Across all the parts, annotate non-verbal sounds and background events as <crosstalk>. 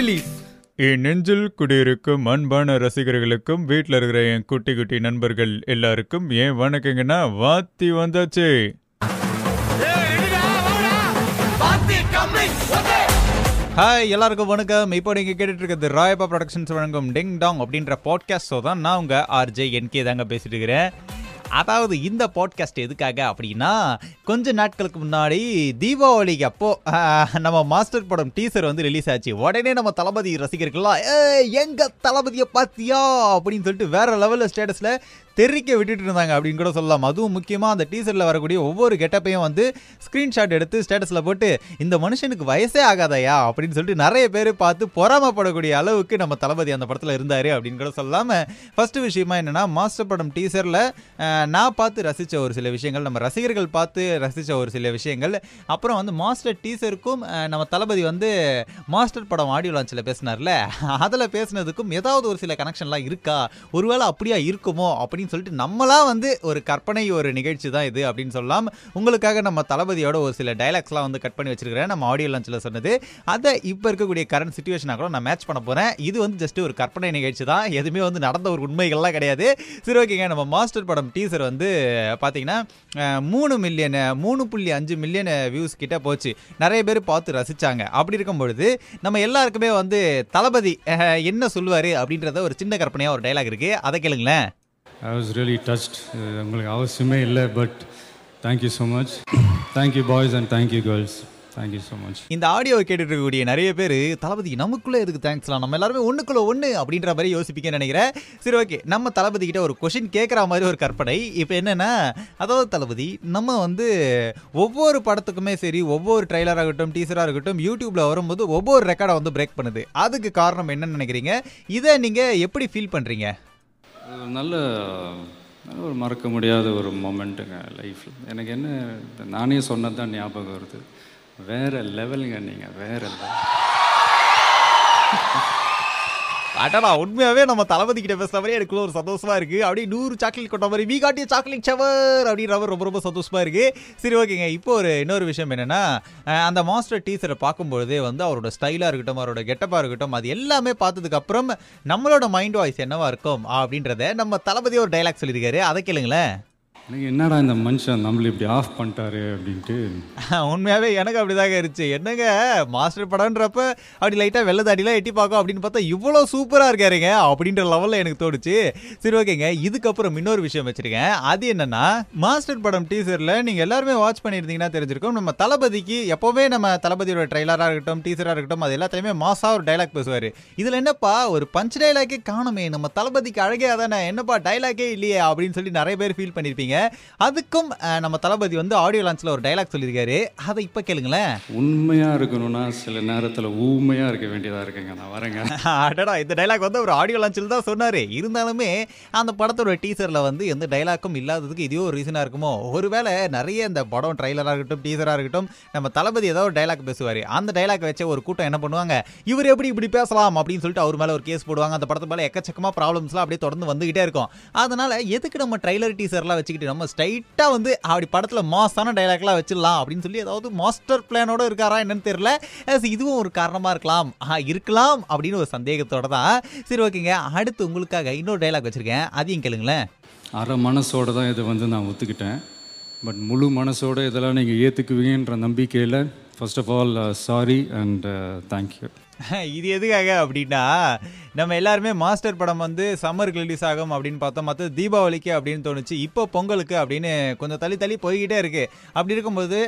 Release என் நெஞ்சில் குடியிருக்கும் அன்பான ரசிகர்களுக்கும் வீட்டில் இருக்கிற என் குட்டி குட்டி நண்பர்கள் எல்லாருக்கும் ஏன் வணக்கங்கன்னா வாத்தி வந்தாச்சு. ஹாய் எல்லாருக்கும் வணக்கம். இப்போ நீங்கள் கேட்டுட்டு இருக்கிறது ராயப்பா ப்ரொடக்ஷன்ஸ் வழங்கும் டிங் டாங் அப்படின்ற பாட்காஸ்ட் ஷோ தான். நான் உங்கள் ஆர்ஜே என்கே தாங்க பேசிட்டு இருக்கிறேன். அதாவது இந்த பாட்காஸ்ட் எதுக்காக அப்படின்னா கொஞ்ச நாட்களுக்கு முன்னாடி தீபாவளிக்கு அப்போ நம்ம மாஸ்டர் படம் டீசர் வந்து ரிலீஸ் ஆச்சு. உடனே நம்ம தளபதி ரசிகர்கள்லாம் எங்க தளபதியை பாத்தியா அப்படின்னு சொல்லிட்டு வேற லெவலில் ஸ்டேட்டஸில் தெரிக்க விட்டுட்டு இருந்தாங்க அப்படின்னு கூட சொல்லலாம். அதுவும் முக்கியமாக அந்த டீசரில் வரக்கூடிய ஒவ்வொரு கெட்டப்பையும் வந்து ஸ்க்ரீன்ஷாட் எடுத்து ஸ்டேட்டஸில் போட்டு இந்த மனுஷனுக்கு வயசே ஆகாதயா? அப்படின்னு சொல்லிட்டு நிறைய பேர் பார்த்து பொறாமப்படக்கூடிய அளவுக்கு நம்ம தளபதி அந்த படத்தில் இருந்தார் அப்படின்னு கூட சொல்லாமல் ஃபஸ்ட்டு விஷயமா என்னென்னா மாஸ்டர் படம் டீசரில் நான் பார்த்து ரசித்த ஒரு சில விஷயங்கள் நம்ம ரசிகர்கள் பார்த்து ரசித்த ஒரு சில விஷயங்கள். அப்புறம் வந்து மாஸ்டர் டீசருக்கும் நம்ம தளபதி வந்து மாஸ்டர் படம் ஆடியோ லான்ச்சில் பேசினார்ல அதில் பேசினதுக்கும் ஏதாவது ஒரு சில கனெக்ஷன்லாம் இருக்கா? ஒருவேளை அப்படியா இருக்குமோ? அப்படின்னு சொல்லிட்டு நம்மளா வந்து ஒரு கற்பனை ஒரு நிகழ்ச்சி தான் இது அப்படின்னு சொல்லலாம் உங்களுக்காக நம்ம தளபதியோட ஒரு சில டைலாக்ஸ்லாம் வந்து கட் பண்ணி வச்சிருக்கிறேன். நம்ம ஆடியோ லான்ச்சில் சொன்னது. அதை இப்போ இருக்கக்கூடிய கரண்ட் சுச்சுவேஷனாக கூட நான் மேட்ச் பண்ண போகிறேன் இது வந்து ஜஸ்ட் ஒரு கற்பனை நிகழ்ச்சி தான். எதுவுமே வந்து நடந்த ஒரு உண்மைகள்லாம் கிடையாது. சரி ஓகேங்க. நம்ம மாஸ்டர் படம் டீசர் வந்து பார்த்தீங்கன்னா மூணு மில்லியன் மூணு புள்ளி அஞ்சு மில்லியன் வியூஸ் கிட்ட போச்சு. நிறைய பேர் பார்த்து ரசிச்சாங்க. அப்படி இருக்கும் பொழுது நம்ம எல்லாருக்குமே வந்து தளபதி என்ன சொல்லுவார் அப்படின்றத ஒரு சின்ன கற்பனையாக ஒரு டைலாக் இருக்குது அதை கேளுங்களேன். ஐ வாஸ் ரியலி டச்ட் உங்களுக்கு அவசியமே இல்லை but thank you so much thank you boys and thank you girls thank you so much இந்த ஆடியோவை கேட்டுட்டு இருக்கக்கூடிய நிறைய பேர் தளபதி நமக்குள்ள எதுக்கு தேங்க்ஸ்லாம் நம்ம எல்லாருமே ஒண்ணுக்குள்ள ஒண்ணு அப்படின்ற மாதிரி யோசிப்பீங்கன்னு நினைக்கிறேன். சரி ஓகே நம்ம தளபதி கிட்ட ஒரு கொஷின் கேட்குற மாதிரி ஒரு கற்பனை. இப்போ என்னன்னா அதாவது தளபதி நம்ம வந்து ஒவ்வொரு படத்துக்குமே சரி ஒவ்வொரு ட்ரைலராக இருக்கட்டும் டீசராக இருக்கட்டும் யூடியூப்ல வரும்போது ஒவ்வொரு ரெக்கார்டை வந்து பிரேக் பண்ணுது. அதுக்கு காரணம் என்னன்னு நினைக்கிறீங்க? இதை நீங்க எப்படி ஃபீல் ஒரு நல்ல நல்ல ஒரு மறக்க முடியாத ஒரு மொமெண்ட்டுங்க லைஃப்பில் எனக்கு என்ன நானே சொன்னது தான் ஞாபகம் வருது. வேற லெவலுங்க நீங்கள் வேற லெவல். அடடா உண்மையாவே நம்ம தளபதி கிட்ட பேசுற மாதிரி எனக்குள்ள ஒரு சந்தோஷமா இருக்கு. அப்படியே நூறு சாக்லேட் கொட்ட மாதிரி வீ காட்டிய சாக்லேட் சவர் அப்படின்ற ரொம்ப ரொம்ப சந்தோஷமா இருக்கு. சரி ஓகேங்க. இப்போ ஒரு இன்னொரு விஷயம் என்னன்னா அந்த மாஸ்டர் டீச்சரை பார்க்கும்பொழுதே வந்து அவரோட ஸ்டைலா இருக்கட்டும் அவரோட கெட்டப்பா இருக்கட்டும் அது எல்லாமே பார்த்ததுக்கு அப்புறம் நம்மளோட மைண்ட் வாய்ஸ் என்னவா இருக்கும் அப்படின்றத நம்ம தளபதி ஒரு டைலாக் சொல்லியிருக்காரு. அதை கேளுங்களேன். எனக்கு என்னடா இந்த மனுஷன் நம்மளை இப்படி ஆஃப் பண்ணிட்டாரு அப்படின்ட்டு. <laughs> உண்மையாவே எனக்கு அப்படிதாங்க இருந்துச்சு. என்னங்க மாஸ்டர் படம்ன்றப்ப அப்படி லைட்டா வெள்ளை தாடிலாம் எட்டி பார்க்கும் அப்படின்னு பார்த்தா இவ்வளோ சூப்பரா இருக்காருங்க அப்படின்ற லெவல்ல எனக்கு தோணுச்சு. சரி ஓகேங்க. இதுக்கப்புறம் இன்னொரு விஷயம் வச்சிருக்கேன். அது என்னன்னா மாஸ்டர் படம் டீசர்ல நீங்க எல்லாருமே வாட்ச் பண்ணியிருந்தீங்கன்னா தெரிஞ்சிருக்கும். நம்ம தளபதிக்கு எப்பவுமே நம்ம தளபதியோட ட்ரைலராக இருக்கட்டும் டீசரா இருக்கட்டும் அது எல்லாத்தையுமே மாசா ஒரு டைலாக் பேசுவாரு. இதுல என்னப்பா ஒரு பஞ்ச் டைலாக்கே காணுமே. நம்ம தளபதிக்கு அழகே அதானே. என்னப்பா டைலாக்கே இல்லையே அப்படின்னு சொல்லி நிறைய பேர் ஃபீல் பண்ணியிருப்பீங்க அதுக்கும் நம்ம தளபதி வந்து ஆடியோ லான்ச்ல ஒரு டைலாக் சொல்லியிருக்காரு. அதை இப்போ கேளுங்களேன். உண்மையாக இருக்கணும்னா சில நேரத்தில் ஊமையாக இருக்க வேண்டியதாக இருக்குங்க. நான் வரேங்க. <laughs> அடடா இந்த டைலாக் வந்து ஒரு ஆடியோ லான்ச்சில் தான் சொன்னாரு. இருந்தாலுமே அந்த படத்தோட டீசர்ல வந்து எந்த டைலாக்கும் இல்லாததுக்கு இதே ஒரு ரீசனா இருக்குமோ? ஒருவேளை நிறைய இந்த படம் ட்ரைலரா இருக்கட்டும் டீசரா இருக்கட்டும் நம்ம தளபதி ஏதோ ஒரு டைலாக் பேசுவாரு. அந்த டைலாக் வச்ச ஒரு கூட்டம் என்ன பண்ணுவாங்க? இவர் எப்படி இப்படி பேசலாம் அப்படின்னு சொல்லிட்டு அவர் மேல ஒரு கேஸ் போடுவாங்க. அந்த படத்து மேல எக்கச்சக்கமா ப்ராப்ளம்ஸ்லாம் அப்படியே தொடர்ந்து வந்துகிட்டே இருக்கும். அதனால எதுக்கு நம்ம ட்ரைலர் டீசர்லாம் வச்சுக்கிட்டு நம்ம ஸ்ட்ரைட்டாக வந்து அப்படி படத்தில் மாசான டைலாக்லாம் வச்சிடலாம் அப்படின்னு சொல்லி ஏதாவது மாஸ்டர் பிளானோட இருக்காரா என்னன்னு தெரியல. இதுவும் ஒரு காரணமாக இருக்கலாம். இருக்கலாம் அப்படின்னு ஒரு சந்தேகத்தோட தான். சரி ஓகேங்க. அடுத்து உங்களுக்காக இன்னொரு டைலாக் வச்சுருக்கேன். அதையும் கேளுங்களேன். அரை மனசோட தான் இதை வந்து நான் ஒத்துக்கிட்டேன். பட் முழு மனசோட இதெல்லாம் நீங்கள் ஏற்றுக்குவீங்கன்ற நம்பிக்கையில் first of all sorry uh, and thank you <laughs> இது எதுக்காக அப்படின்னா நம்ம எல்லாருமே மாஸ்டர் படம் வந்து சம்மருக்கு ரிலீஸ் ஆகும் அப்படின்னு பார்த்தோம். மற்ற தீபாவளிக்கு அப்படின்னு தோணுச்சு. இப்போ பொங்கலுக்கு அப்படின்னு கொஞ்சம் தள்ளி தள்ளி போய்கிட்டே இருக்கு. அப்படி இருக்கும்போது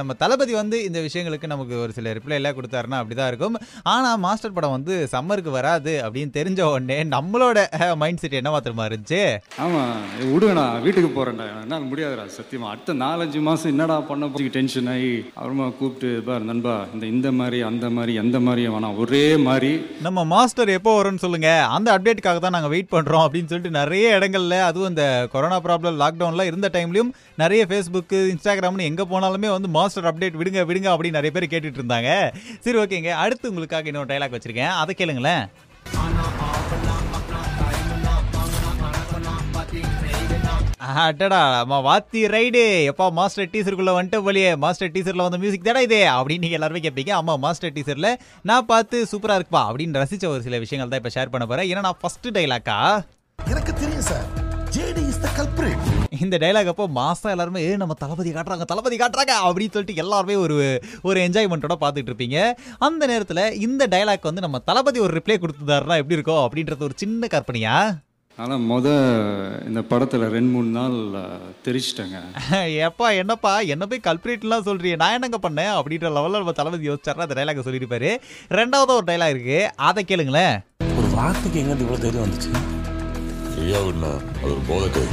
நம்ம தளபதி வந்து இந்த விஷயங்களுக்கு நமக்கு ஒரு சில ரிப்ளை எல்லாம் கொடுத்தாருன்னா அப்படி தான் இருக்கும். ஆனால் மாஸ்டர் படம் வந்து சம்மருக்கு வராது அப்படின்னு தெரிஞ்ச உடனே நம்மளோட மைண்ட் செட் என்னவா மாத்திரமா இருந்துச்சு? ஆமாம் விடுவேண்ணா வீட்டுக்கு போகிறேன்டா என்னால் முடியாதுடா சத்தியமா. அடுத்த நாலஞ்சு மாதம் என்னடா பண்ண டென்ஷன் ஆகி அப்புறமா கூப்பிட்டு பார் நண்பா இந்த இந்த மாதிரி அந்த மாதிரி எந்த மாதிரியும் வேணாம். ஒரே மாதிரி. நம்ம மாஸ்டர் எப்போ வரும்னு சொல்லுங்க. அந்த அப்டேட்டுக்காக தான் நாங்கள் வெயிட் பண்ணுறோம் அப்படின்னு சொல்லிட்டு நிறைய இடங்கள்ல அதுவும் இந்த கொரோனா ப்ராப்ளம் லாக்டவுன்ல இருந்த டைம்லயும் நிறைய ஃபேஸ்புக்கு இன்ஸ்டாகிராம்னு எங்கே போனாலுமே வந்து மாஸ்டர் அப்டேட் விடுங்க விடுங்க அப்படின்னு நிறைய பேர் கேட்டுட்டு இருந்தாங்க. சரி ஓகேங்க அடுத்து உங்களுக்காக இன்னொரு டைலாக் வச்சிருக்கேன். அதை கேளுங்களேன். அடடா அம்மா வாத்தி ரைடு. எப்பா மாஸ்டர் டீசருக்குள்ள வந்துட்டு போலியே மாஸ்டர் டீசர்ல வந்த மியூசிக் தானே இது? அப்படின்னு நீங்க எல்லாருமே கேட்பீங்க ஆமா மாஸ்டர் டீசர்ல நான் பார்த்து சூப்பரா இருக்குப்பா அப்படின்னு ரசிச்ச ஒரு சில விஷயங்கள் தான் இப்ப ஷேர் பண்ண போறேன். ஏன்னா நான் ஃபர்ஸ்ட் டைலாக்கா எனக்கு தெரியும் sir JD is the culprit இந்த டைலாக் அப்போ மாசம் எல்லாருமே ஏ நம்ம தளபதி காட்டுறாங்க தளபதி காட்டுறாங்க அப்படின்னு சொல்லிட்டு எல்லாருமே ஒரு ஒரு என்ஜாய்மெண்ட்டோட பார்த்துட்டு இருப்பீங்க. அந்த நேரத்தில் இந்த டைலாக் வந்து நம்ம தளபதி ஒரு ரிப்ளை கொடுத்துதாருன்னா எப்படி இருக்கும் அப்படின்றது ஒரு சின்ன கற்பனையா? ஆனால் மொத இந்த படத்தில் ரெண்டு மூணு நாள் தெரிச்சிட்டேங்க. <laughs> எப்பா என்னப்பா என்ன போய் கல்பிரேட்லாம் சொல்றீங்க? நான் என்னங்க பண்ணேன்? அப்படின்ற லெவலில் நம்ம தளபதி யோசிச்சாருன்னா அந்த டைலாக் சொல்லியிருப்பாரு. ரெண்டாவது ஒரு டைலாக் இருக்கு. அதை கேளுங்களேன். ஒரு வார்த்தைக்கு எங்க இவ்வளவு தைரியம் வந்துச்சு? அது ஒரு போதைக்கு.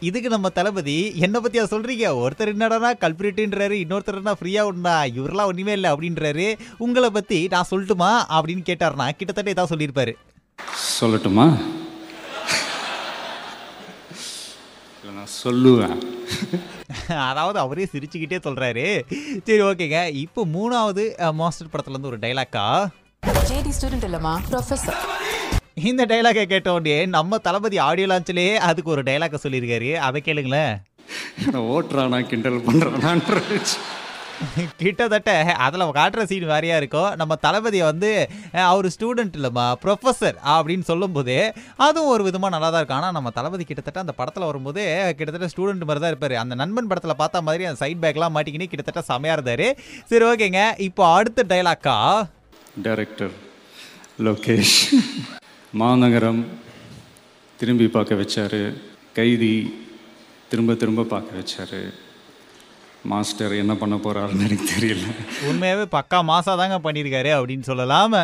இதுக்கு நம்ம தளபதி என்ன பத்தியா சொல்றீங்க? ஒருத்தர் என்னடா கல்பிரிட்டுன்றாரு இன்னொருத்தர் என்ன ஃப்ரீயா உண்டா? இவரெல்லாம் ஒண்ணுமே இல்லை அப்படின்றாரு. உங்களை பத்தி நான் சொல்லட்டுமா? அப்படின்னு கேட்டாருன்னா கிட்டத்தட்ட இதான் சொல்லியிருப்பாரு. சொல்லட்டுமா? நான் சொல்லுவேன். <laughs> அதாவது அவரே சிரிச்சுக்கிட்டே சொல்றாரு. சரி ஓகேங்க. இப்போ மூணாவது மாஸ்டர் படத்துல இருந்து ஒரு டைலாக்கா ஜேடி ஸ்டூடெண்ட் இல்லம்மா ப்ரொஃபஸர் இந்த டைலாக்கை கேட்ட உடனே நம்ம தளபதி ஆடியோ லான்ச்லயே அதுக்கு ஒரு டைலாக்கை சொல்லியிருக்காரு. அதை கேளுங்களேன். ஓட்டுறானா கிண்டல் பண்ணுறானான்ற கிட்டத்தட்ட அதில் காட்டுற சீன் வேறையாக இருக்கும் நம்ம தளபதியை வந்து அவர் ஸ்டூடெண்ட் இல்லைம்மா ப்ரொஃபஸர் அப்படின்னு சொல்லும்போது அதுவும் ஒரு விதமாக நல்லா தான் இருக்கும். ஆனால் நம்ம தளபதி கிட்டத்தட்ட அந்த படத்தில் வரும்போது கிட்டத்தட்ட ஸ்டூடெண்ட் மாதிரி தான் இருப்பார். அந்த நண்பன் படத்தில் பார்த்தா மாதிரி அந்த சைட் பேக்லாம் மாட்டிக்கின்னு கிட்டத்தட்ட செமையாக இருந்தார். சரி ஓகேங்க. இப்போ அடுத்த டைலாக்கா டைரக்டர் லோகேஷ் மாநகரம் திரும்பி பார்க்க வச்சாரு. கைதி திரும்ப திரும்ப பார்க்க வச்சாரு. மாஸ்டர் என்ன பண்ண போறாருன்னு எனக்கு தெரியல. உண்மையாகவே பக்கா மாசா தாங்க பண்ணியிருக்காரு அப்படின்னு சொல்லலாம்.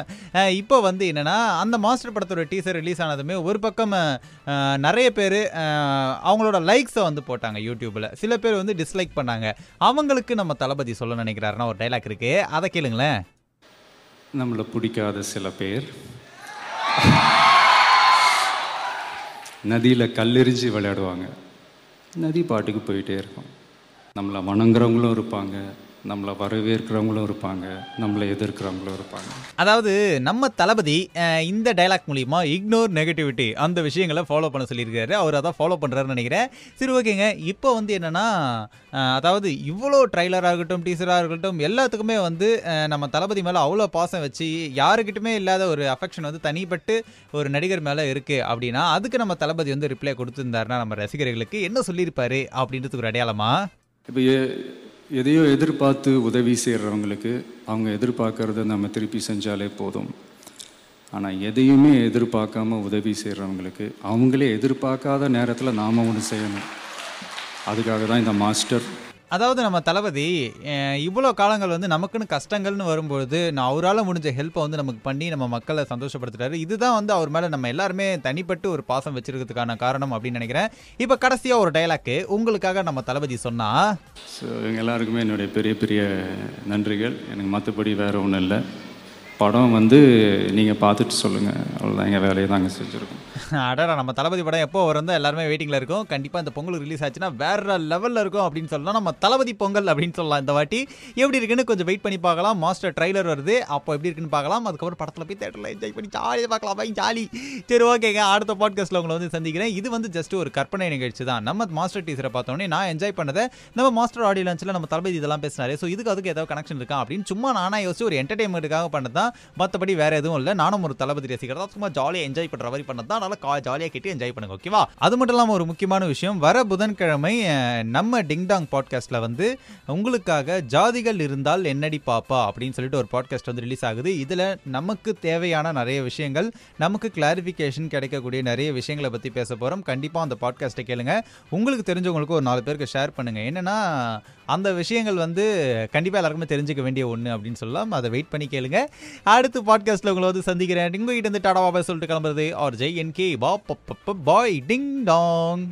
இப்போ வந்து என்னன்னா அந்த மாஸ்டர் படத்தோட டீசர் ரிலீஸ் ஆனதுமே ஒரு பக்கம் நிறைய பேர் அவங்களோட லைக்ஸை வந்து போட்டாங்க யூடியூப்ல. சில பேர் வந்து டிஸ்லைக் பண்ணாங்க. அவங்களுக்கு நம்ம தளபதி சொல்ல நினைக்கிறாருன்னா ஒரு டைலாக் இருக்கு. அதை கேளுங்களேன். நம்மளை பிடிக்காத சில பேர். நதியில் கல்லெறிஞ்சு விளையாடுவாங்க. நதி பாட்டுக்கு போயிட்டே இருக்கும். நம்மளை வணங்குறவங்களும் இருப்பாங்க நம்மளை வரவேற்கிறவங்களும் இருப்பாங்க நம்மளை எதிர்க்கிறவங்களும் இருப்பாங்க. அதாவது நம்ம தளபதி இந்த டைலாக் மூலியமா இக்னோர் நெகட்டிவிட்டி அந்த விஷயங்களை ஃபாலோ பண்ண சொல்லியிருக்காரு. அவர் அதான் ஃபாலோ பண்ணுறாருன்னு நினைக்கிறேன். சரி ஓகேங்க. இப்போ வந்து என்னன்னா அதாவது இவ்வளோ ட்ரைலராக இருக்கட்டும் டீசராக இருக்கட்டும் எல்லாத்துக்குமே வந்து நம்ம தளபதி மேலே அவ்வளோ பாசம் வச்சு யாருக்கிட்டுமே இல்லாத ஒரு அஃபெக்ஷன் வந்து தனிப்பட்டு ஒரு நடிகர் மேலே இருக்குது அப்படின்னா அதுக்கு நம்ம தளபதி வந்து ரிப்ளை கொடுத்துருந்தாருன்னா நம்ம ரசிகர்களுக்கு என்ன சொல்லியிருப்பாரு அப்படின்றதுக்கு ஒரு அடையாளமா? இப்போ எதையோ எதிர்பார்த்து உதவி செய்கிறவங்களுக்கு அவங்க எதிர்பார்க்கறத நம்ம திருப்பி செஞ்சாலே போதும். ஆனால் எதையுமே எதிர்பார்க்காம உதவி செய்கிறவங்களுக்கு அவங்களே எதிர்பார்க்காத நேரத்தில் நாம் ஒன்று செய்யணும். அதுக்காக தான் இந்த மாஸ்டர் அதாவது நம்ம தளபதி இவ்வளோ காலங்கள் வந்து நமக்குன்னு கஷ்டங்கள்னு வரும்பொழுது நான் அவரால் முடிஞ்ச ஹெல்ப்பை வந்து நமக்கு பண்ணி நம்ம மக்களை சந்தோஷப்படுத்துறாரு இதுதான் வந்து அவர் மேலே நம்ம எல்லாருமே தனிப்பட்டு ஒரு பாசம் வச்சிருக்கிறதுக்கான காரணம் அப்படின்னு நினைக்கிறேன். இப்போ கடைசியாக ஒரு டைலாக்கு உங்களுக்காக நம்ம தளபதி சொன்னா? ஸோ இவங்க எல்லாருக்குமே என்னுடைய பெரிய பெரிய நன்றிகள். எனக்கு மற்றபடி வேறு ஒன்றும் இல்லை. படம் வந்து நீங்கள் பார்த்துட்டு சொல்லுங்கள் அவ்வளோதான் எங்கள் வேலையை தாங்க செஞ்சுருக்கோம். அடடா நம்ம தளபதி படம் எப்போ வருந்தோ எல்லாருமே வெயிட்டிங்கில் இருக்கும். கண்டிப்பாக இந்த பொங்கல் ரிலீஸ் ஆச்சுன்னா வேற லெவலில் இருக்கும் அப்படின்னு சொல்லலாம் நம்ம தளபதி பொங்கல் அப்படின்னு சொல்லலாம் இந்த வாட்டி. எப்படி இருக்குன்னு கொஞ்சம் வெயிட் பண்ணி பார்க்கலாம். மாஸ்டர் ட்ரைலர் வருது. அப்போ எப்படி இருக்குன்னு பார்க்கலாம். அதுக்கப்புறம் படத்தில் போய் தேட்டரில் என்ஜாய் பண்ணி ஜாலியாக பார்க்கலாம். பை ஜாலி சரி ஓகேங்க அடுத்த பாட்காஸ்ட்டில் உங்களை வந்து சந்திக்கிறேன். இது வந்து ஜஸ்ட் ஒரு கற்பனை நிகழ்ச்சி தான். நம்ம மாஸ்டர் டீச்சரை பார்த்தோன்னே நான் என்ஜாய் பண்ணதை நம்ம மாஸ்டர் ஆடியோ லான்ச்சில் நம்ம தளபதி இதெல்லாம் பேசினாரு. ஸோ இதுக்கு அதுக்கு ஏதாவது கனெக்ஷன் இருக்கா அப்படின்னு சும்மா நானாக யோசிச்சு ஒரு என்டர்டைன்மெண்ட்டுக்காக பண்ணது தான். மற்றபடி வேறு எதுவும் இல்லை. நானும் ஒரு தளபதி ரசிக்கிறதா சும்மா ஜாலியாக என்ஜாய் பண்ணுற மாதிரி பண்ணது தான். அதனால கா ஜாலியாக கேட்டு என்ஜாய் பண்ணுங்க ஓகேவா அது மட்டும் இல்லாமல் ஒரு முக்கியமான விஷயம் வர புதன்கிழமை நம்ம டிங்டாங் பாட்காஸ்ட்டில் வந்து உங்களுக்காக ஜாதிகள் இருந்தால் என்னடி பாப்பா? அப்படின்னு சொல்லிட்டு ஒரு பாட்காஸ்ட் வந்து ரிலீஸ் ஆகுது. இதில் நமக்கு தேவையான நிறைய விஷயங்கள் நமக்கு கிளாரிஃபிகேஷன் கிடைக்கக்கூடிய நிறைய விஷயங்களை பற்றி பேச போகிறோம் கண்டிப்பாக அந்த பாட்காஸ்ட்டை கேளுங்க. உங்களுக்கு தெரிஞ்சவங்களுக்கு ஒரு நாலு பேருக்கு ஷேர் பண்ணுங்கள் என்னன்னா அந்த விஷயங்கள் வந்து கண்டிப்பாக எல்லாருக்குமே தெரிஞ்சுக்க வேண்டிய ஒன்று அப்படின்னு சொல்லலாம். அதை வெயிட் பண்ணி கேளுங்க. அடுத்து பாட்காஸ்ட்டில் உங்களை வந்து சந்திக்கிறேன். உங்ககிட்ட இருந்து டாடா பாபா சொல்லிட்டு கிளம்புறது. ஆர் ஜெய் என் கே பா பாய் டிங் டாங்